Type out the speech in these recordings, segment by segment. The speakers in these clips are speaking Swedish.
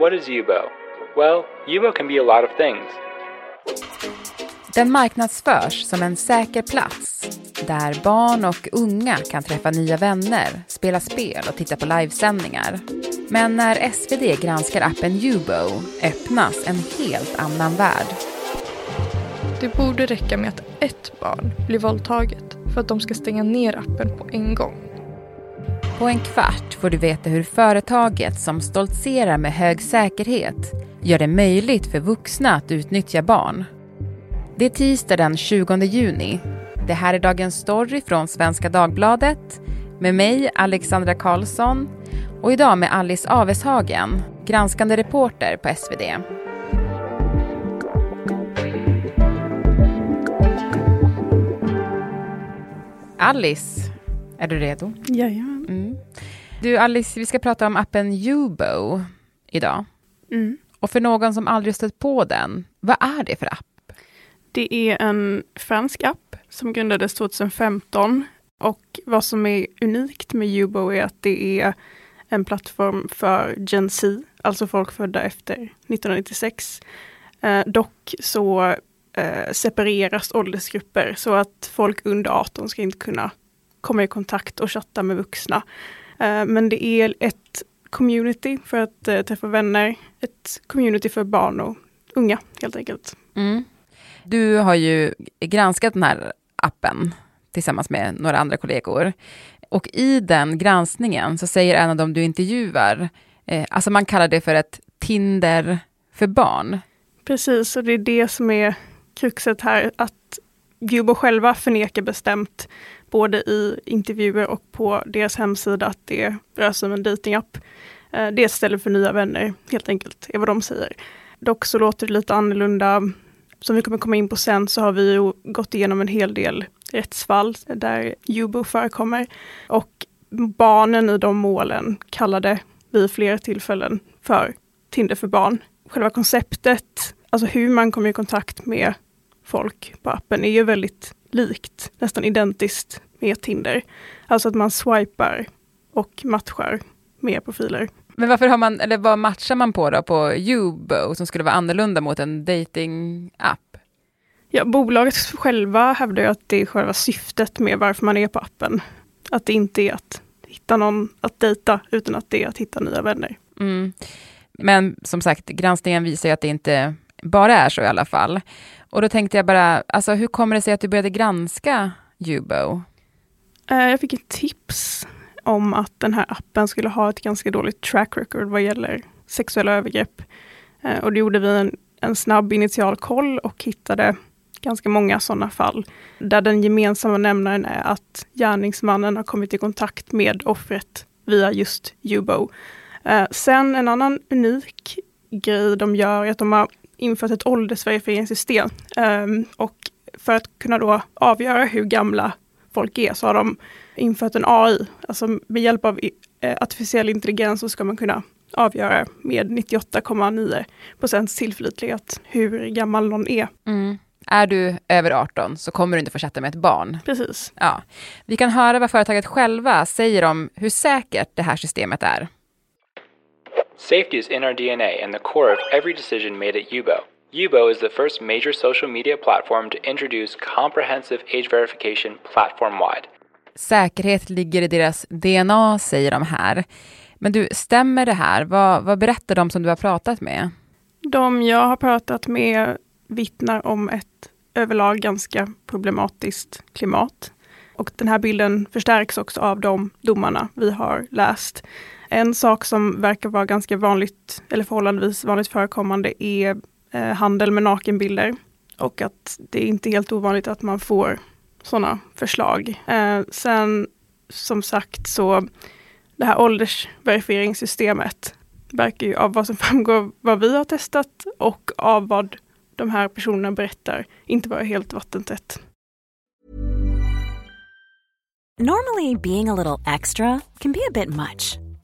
What is Yubo? Well, Yubo can be a lot of things. Den marknadsförs som en säker plats där barn och unga kan träffa nya vänner, spela spel och titta på livesändningar. Men när SvD granskar appen Yubo öppnas en helt annan värld. Det borde räcka med att ett barn blir våldtaget för att de ska stänga ner appen på en gång. På en kvart får du veta hur företaget som stoltserar med hög säkerhet gör det möjligt för vuxna att utnyttja barn. Det är tisdag den 20 juni. Det här är dagens story från Svenska Dagbladet med mig, Alexandra Karlsson och idag med Alice Aveshagen, granskande reporter på SvD. Alice, är du redo? Jajamän. Du Alice, vi ska prata om appen Yubo idag. Mm. Och för någon som aldrig stött på den, vad är det för app? Det är en fransk app som grundades 2015 och vad som är unikt med Yubo är att det är en plattform för Gen Z, alltså folk födda efter 1996. Eh, dock så eh, separeras åldersgrupper så att folk under 18 ska inte kunna komma i kontakt och chatta med vuxna. Eh, men det är ett community för att eh, träffa vänner, ett community för barn och unga helt enkelt. Mm. Du har ju granskat den här appen tillsammans med några andra kollegor. Och i den granskningen så säger en av dem du intervjuar, eh, alltså man kallar det för ett Tinder för barn. Precis, och det är det som är kruxet här, att Gubo själva förnekar bestämt, både i intervjuer och på deras hemsida, att det rör sig om en datingapp. Eh, det är ett ställe för nya vänner, helt enkelt, är vad de säger. Dock så låter det lite annorlunda. Som vi kommer komma in på sen så har vi ju gått igenom en hel del rättsfall där Jubo förekommer. Och barnen i de målen kallade vid flera tillfällen för Tinder för barn. Själva konceptet, alltså hur man kommer i kontakt med folk på appen är ju väldigt likt, nästan identiskt med Tinder. Alltså att man swipar och matchar med profiler. Men varför har man, eller vad matchar man på då på Yubo som skulle vara annorlunda mot en dating-app? Ja, bolaget själva hävdar ju att det är själva syftet med varför man är på appen. Att det inte är att hitta någon att dejta, utan att det är att hitta nya vänner. Mm. Men som sagt, granskningen visar ju att det inte bara är så i alla fall. Och då tänkte jag bara, alltså hur kommer det sig att du började granska Yubo? Eh, jag fick ett tips om att den här appen skulle ha ett ganska dåligt track record vad gäller sexuella övergrepp. Eh, och då gjorde vi en, en snabb initial koll och hittade ganska många sådana fall där den gemensamma nämnaren är att gärningsmannen har kommit i kontakt med offret via just Yubo. Eh, Sen en annan unik grej de gör är att de har infört ett åldersverifieringssystem. Ehm, Och för att kunna då avgöra hur gamla folk är så har de infört en AI. Alltså med hjälp av eh, artificiell intelligens så ska man kunna avgöra med 98,9 procents tillförlitlighet hur gammal någon är. Mm. Är du över 18 så kommer du inte få chatta med ett barn. Precis. Ja. Vi kan höra vad företaget själva säger om hur säkert det här systemet är. Safety is in our DNA and the core of every decision made at Yubo. Yubo is the first major social media platform to introduce comprehensive age verification platform wide. Säkerhet ligger i deras DNA, säger de här. Men du, stämmer det här? Vad, vad berättar de som du har pratat med? De jag har pratat med vittnar om ett överlag ganska problematiskt klimat. Och den här bilden förstärks också av de domarna vi har läst. En sak som verkar vara ganska vanligt, eller förhållandevis vanligt förekommande, är eh, handel med nakenbilder. Och att det är inte helt ovanligt att man får sådana förslag. Eh, sen som sagt så det här åldersverifieringssystemet verkar ju av vad som framgår vad vi har testat och av vad de här personerna berättar inte vara helt vattentätt. Normally, being a little extra can be a bit much,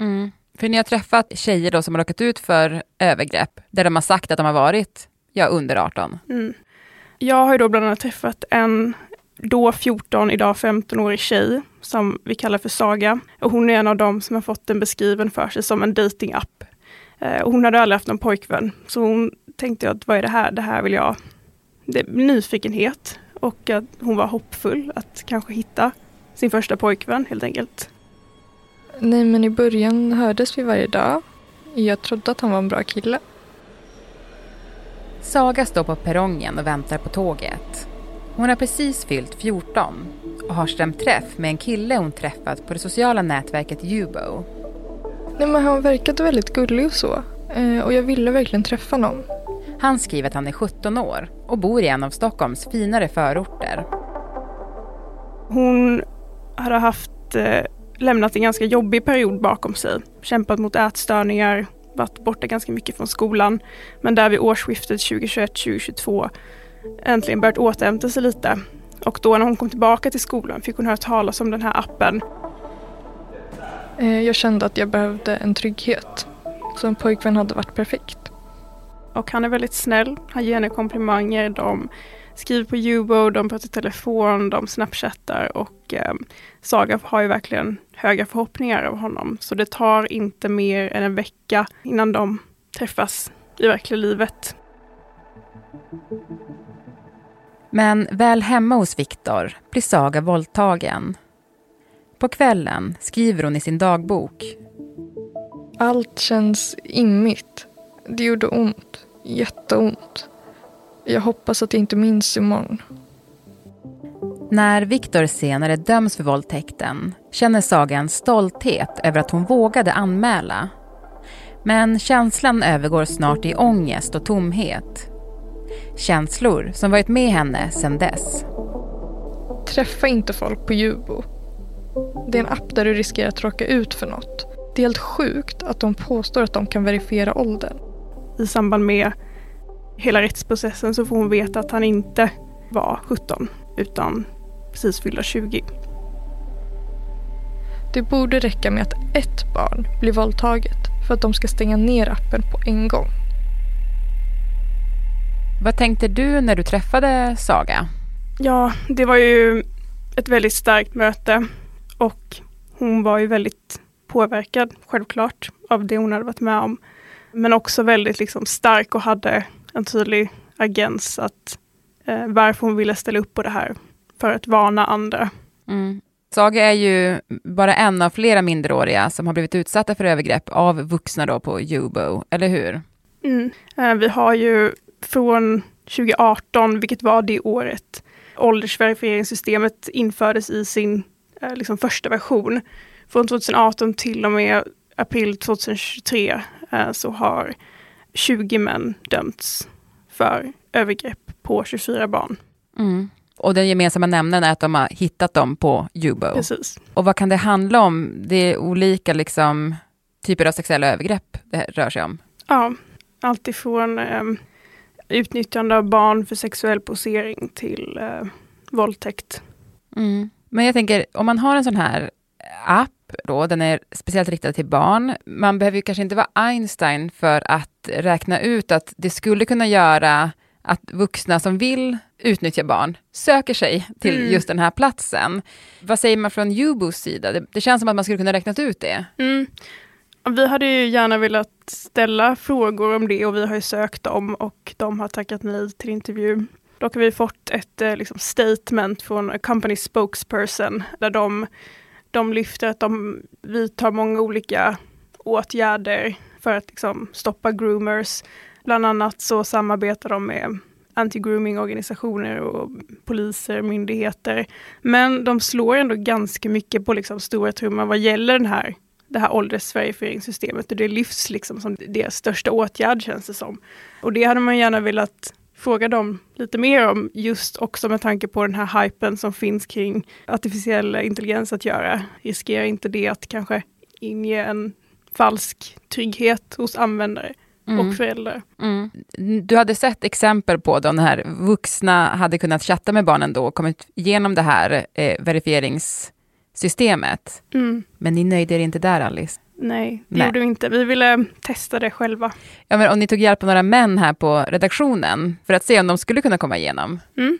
Mm. För ni har träffat tjejer då som har råkat ut för övergrepp, där de har sagt att de har varit ja, under 18. Mm. Jag har ju då bland annat träffat en då 14, idag 15-årig tjej som vi kallar för Saga. Och hon är en av dem som har fått den beskriven för sig som en datingapp. Eh, hon hade aldrig haft någon pojkvän, så hon tänkte att vad är det här? Det här vill jag... Det är nyfikenhet och att hon var hoppfull att kanske hitta sin första pojkvän helt enkelt. Nej, men i början hördes vi varje dag. Jag trodde att han var en bra kille. Saga står på perrongen och väntar på tåget. Hon har precis fyllt 14 och har stämt träff med en kille hon träffat på det sociala nätverket Ubo. Nej, men han verkade väldigt gullig och så. Eh, och jag ville verkligen träffa någon. Han skriver att han är 17 år och bor i en av Stockholms finare förorter. Hon hade haft eh, lämnat en ganska jobbig period bakom sig. Kämpat mot ätstörningar, varit borta ganska mycket från skolan. Men där vid årsskiftet 2021-2022 äntligen börjat återhämta sig lite. Och då när hon kom tillbaka till skolan fick hon höra talas om den här appen. Eh, jag kände att jag behövde en trygghet. Så en pojkvän hade varit perfekt. Och han är väldigt snäll. Han ger henne komplimanger. De skriver på Ubo, de pratar i telefon, de snapchattar och eh, Saga har ju verkligen höga förhoppningar av honom. Så det tar inte mer än en vecka innan de träffas i verkliga livet. Men väl hemma hos Viktor blir Saga våldtagen. På kvällen skriver hon i sin dagbok. Allt känns immigt. Det gjorde ont. Jätteont. Jag hoppas att jag inte minns imorgon. När Viktor senare döms för våldtäkten känner Saga en stolthet över att hon vågade anmäla. Men känslan övergår snart i ångest och tomhet. Känslor som varit med henne sedan dess. Träffa inte folk på Jubo. Det är en app där du riskerar att råka ut för något. Det är helt sjukt att de påstår att de kan verifiera åldern. I samband med hela rättsprocessen så får hon veta att han inte var 17 utan precis fyllda 20. Det borde räcka med att ett barn blir våldtaget för att de ska stänga ner appen på en gång. Vad tänkte du när du träffade Saga? Ja, det var ju ett väldigt starkt möte och hon var ju väldigt påverkad, självklart, av det hon hade varit med om. Men också väldigt liksom stark och hade en tydlig agens att eh, varför hon ville ställa upp på det här, för att varna andra. Mm. Saga är ju bara en av flera minderåriga som har blivit utsatta för övergrepp av vuxna då på Jubo, eller hur? Mm. Eh, vi har ju från 2018, vilket var det året, åldersverifieringssystemet infördes i sin eh, liksom första version. Från 2018 till och med april 2023 eh, så har 20 män dömts för övergrepp på 24 barn. Mm. Och den gemensamma nämnaren är att de har hittat dem på Jubo. Precis. Och vad kan det handla om? Det är olika liksom, typer av sexuella övergrepp det rör sig om. Ja, alltifrån eh, utnyttjande av barn för sexuell posering till eh, våldtäkt. Mm. Men jag tänker, om man har en sån här app, då, den är speciellt riktad till barn. Man behöver ju kanske inte vara Einstein för att räkna ut att det skulle kunna göra att vuxna som vill utnyttja barn söker sig till mm. just den här platsen. Vad säger man från Ubos sida? Det, det, känns som att man skulle kunna räkna ut det. Mm. Vi hade ju gärna velat ställa frågor om det och vi har ju sökt dem och de har tackat nej till intervju. Dock har vi fått ett eh, liksom, statement från a company spokesperson där de, de lyfter att de vidtar många olika åtgärder för att liksom, stoppa groomers. Bland annat så samarbetar de med anti-grooming organisationer och poliser, myndigheter. Men de slår ändå ganska mycket på liksom stora trumman vad gäller den här det här åldersverifieringssystemet och det lyfts liksom som deras största åtgärd känns det som. Och det hade man gärna velat fråga dem lite mer om, just också med tanke på den här hypen som finns kring artificiell intelligens att göra. Riskerar inte det att kanske inge en falsk trygghet hos användare? Mm. och föräldrar. Mm. Du hade sett exempel på de här vuxna hade kunnat chatta med barnen då och kommit igenom det här eh, verifieringssystemet. Mm. Men ni nöjde er inte där, Alice? Nej, det Nej. gjorde vi inte. Vi ville testa det själva. Ja, men, och ni tog hjälp av några män här på redaktionen för att se om de skulle kunna komma igenom. Mm.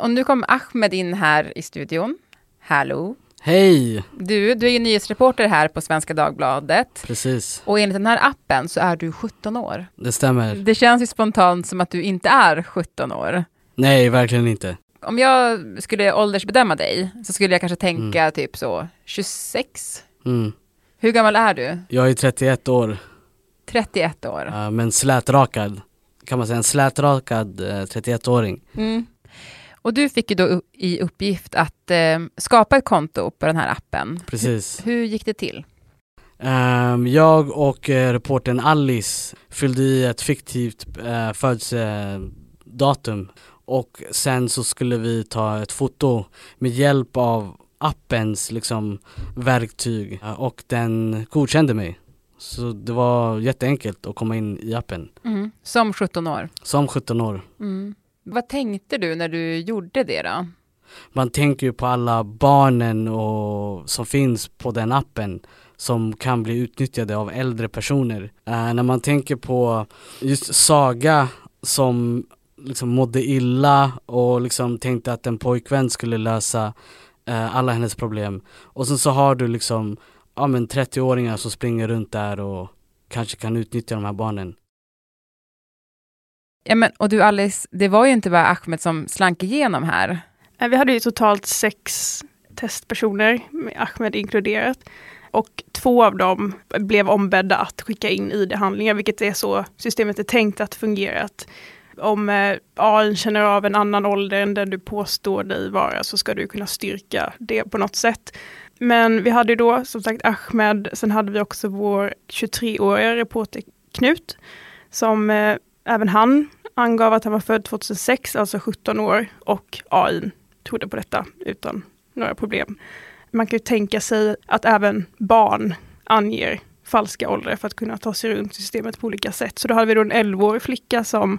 Och nu kom Ahmed in här i studion. Hallå! Hej! Du, du är ju nyhetsreporter här på Svenska Dagbladet. Precis, Och enligt den här appen så är du 17 år. det stämmer. Det känns ju spontant som att du inte är 17 år. Nej, verkligen inte. Om jag skulle åldersbedöma dig så skulle jag kanske tänka typ så 26. Mm. Hur gammal är du? Jag är 31 år, 31 år. eh, men slätrakad. Kan man säga en slätrakad eh, 31-åring. Mm. Och du fick ju då i uppgift att eh, skapa ett konto på den här appen. Precis. Hur gick det till? Ehm, jag och uh, reportern Alice fyllde i ett fiktivt uh, födelsedatum och sen så skulle vi ta ett foto med hjälp av appens liksom verktyg eh, och den godkände mig. Så det var jätteenkelt att komma in i appen Mm. Som 17 år. som 17 år. Mm. Vad tänkte du när du gjorde det då? Man tänker ju på alla barnen och, som finns på den appen som kan bli utnyttjade av äldre personer. Eh, när man tänker på just Saga som liksom mådde illa och liksom tänkte att en pojkvän skulle lösa eh, alla hennes problem. Och sen så har du liksom ja, men 30-åringar som springer runt där och kanske kan utnyttja de här barnen. Ja, men, och du Alice, det var ju inte bara Ahmed som slank igenom här. Eh, Vi hade ju totalt sex testpersoner, med Ahmed inkluderat. Och två av dem blev ombedda att skicka in ID-handlingar, vilket är så systemet är tänkt att fungera. Att om eh, AI känner av en annan ålder än den du påstår dig vara så ska du kunna styrka det på något sätt. Men vi hade ju då som sagt Ahmed, sen hade vi också vår 23-åriga reporter Knut, som eh, även han angav att han var född 2006, alltså 17 år, och AI trodde på detta utan några problem. Man kan ju tänka sig att även barn anger falska åldrar för att kunna ta sig runt systemet på olika sätt. Så då hade vi då en 11-årig flicka som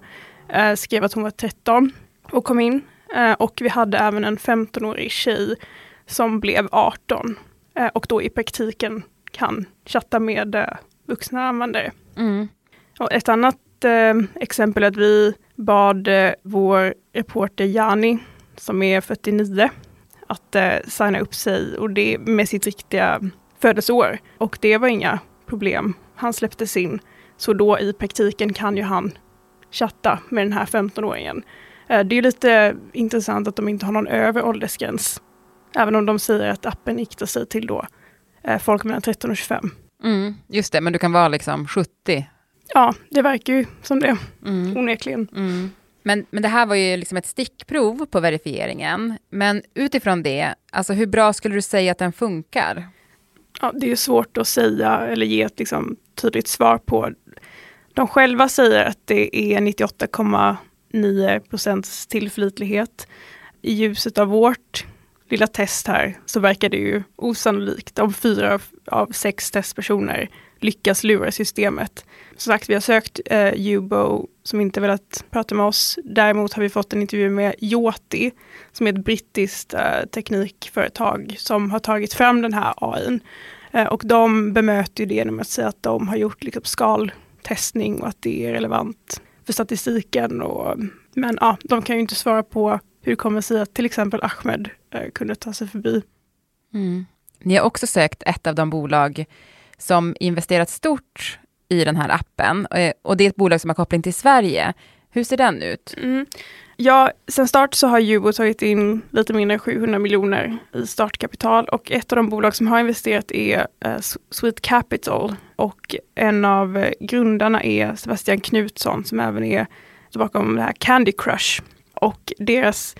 eh, skrev att hon var 13 och kom in. Eh, och vi hade även en 15-årig tjej som blev 18 eh, och då i praktiken kan chatta med eh, vuxna användare. Mm. Och ett annat eh, exempel är att vi bad eh, vår reporter Jani, som är 49, att eh, signa upp sig och det med sitt riktiga födelseår. Och det var inga problem. Han släpptes in. Så då i praktiken kan ju han chatta med den här 15-åringen. Eh, det är lite intressant att de inte har någon övre åldersgräns. Även om de säger att appen riktar sig till då eh, folk mellan 13 och 25. Mm. Just det, men du kan vara liksom 70. Ja, det verkar ju som det, Mm. onekligen. Mm. Men, men det här var ju liksom ett stickprov på verifieringen. Men utifrån det, alltså hur bra skulle du säga att den funkar? Ja, det är ju svårt att säga eller ge ett liksom, tydligt svar på. De själva säger att det är 98,9 procents tillförlitlighet. I ljuset av vårt lilla test här så verkar det ju osannolikt om fyra av, sex testpersoner lyckas lura systemet. Som sagt, vi har sökt eh, Ubo som inte velat prata med oss. Däremot har vi fått en intervju med Joti som är ett brittiskt eh, teknikföretag som har tagit fram den här AI. Eh, och de bemöter ju det genom att säga att de har gjort liksom, skaltestning och att det är relevant för statistiken. Och, men ja, de kan ju inte svara på hur det kommer sig att till exempel Ahmed eh, kunde ta sig förbi. Mm. Ni har också sökt ett av de bolag som investerat stort i den här appen. Eh, Och det är ett bolag som har koppling till Sverige. Hur ser den ut? Mm. Ja, sen start så har Jubo tagit in lite mindre än 700 miljoner i startkapital och ett av de bolag som har investerat är eh, Sweet Capital och en av eh, grundarna är Sebastian Knutsson som även är bakom det här Candy Crush. Och deras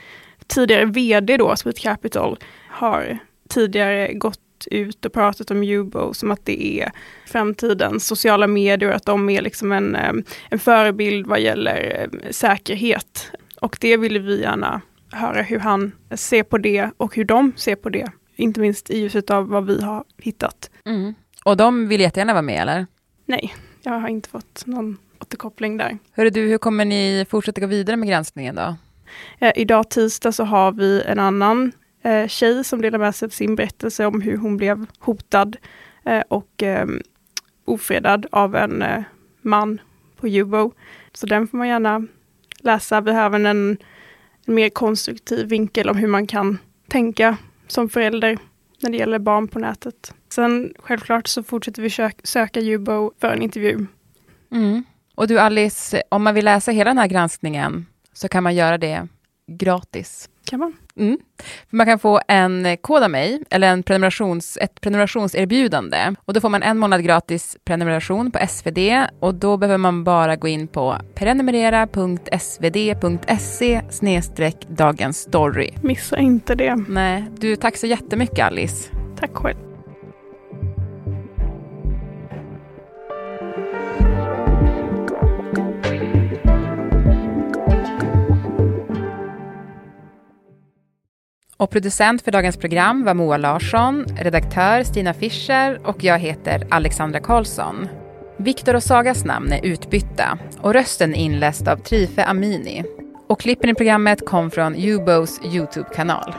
tidigare vd då, Sweet Capital, har tidigare gått ut och pratat om Jubo som att det är framtidens sociala medier och att de är liksom en, eh, en förebild vad gäller eh, säkerhet. Och det ville vi gärna höra hur han ser på det och hur de ser på det. Inte minst i ljuset av vad vi har hittat. Mm. Och de vill jättegärna vara med eller? Nej, jag har inte fått någon återkoppling där. Hörru du, hur kommer ni fortsätta gå vidare med granskningen då? Eh, idag tisdag så har vi en annan eh, tjej som delar med sig av sin berättelse om hur hon blev hotad eh, och eh, ofredad av en eh, man på Jubo. Så den får man gärna läsa. Vi även en, en mer konstruktiv vinkel om hur man kan tänka som förälder när det gäller barn på nätet. Sen självklart så fortsätter vi sök söka Jubo för en intervju. Mm. Och du Alice, om man vill läsa hela den här granskningen så kan man göra det gratis. Kan man? Mm. Man kan få en kod av mig, eller en prenumerations, ett prenumerationserbjudande. Och då får man en månad gratis prenumeration på SvD och då behöver man bara gå in på prenumerera.svd.se dagens story. Missa inte det. Nej, du, tack så jättemycket Alice. Tack själv. Och producent för dagens program var Moa Larsson, redaktör Stina Fischer och jag heter Alexandra Karlsson. Viktor och Sagas namn är utbytta och rösten är inläst av Trife Amini. Och klippen i programmet kom från Ubos YouTube-kanal.